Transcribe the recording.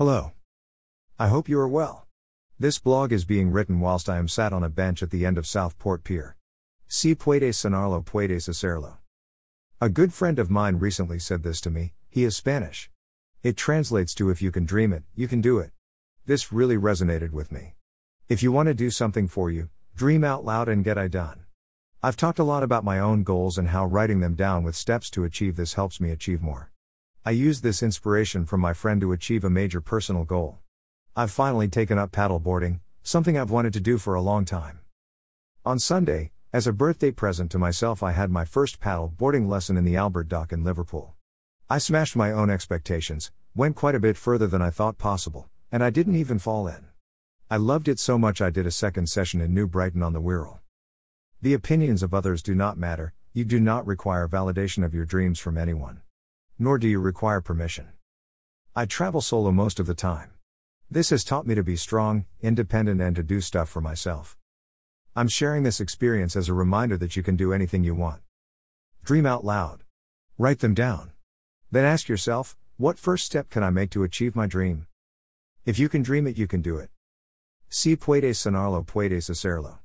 Hello. I hope you are well. This blog is being written whilst I am sat on a bench at the end of Southport Pier. Si puedes sonarlo puedes hacerlo. A good friend of mine recently said this to me, he is Spanish. It translates to if you can dream it, you can do it. This really resonated with me. If you want to do something for you, dream out loud and get it done. I've talked a lot about my own goals and how writing them down with steps to achieve this helps me achieve more. I used this inspiration from my friend to achieve a major personal goal. I've finally taken up paddleboarding, something I've wanted to do for a long time. On Sunday, as a birthday present to myself, I had my first paddle boarding lesson in the Albert Dock in Liverpool. I smashed my own expectations, went quite a bit further than I thought possible, and I didn't even fall in. I loved it so much I did a second session in New Brighton on the Wirral. The opinions of others do not matter, you do not require validation of your dreams from anyone nor do you require permission. I travel solo most of the time. This has taught me to be strong, independent, and to do stuff for myself. I'm sharing this experience as a reminder that you can do anything you want. Dream out loud. Write them down. Then ask yourself, what first step can I make to achieve my dream? If you can dream it, you can do it. Si puedes sonarlo, puedes hacerlo.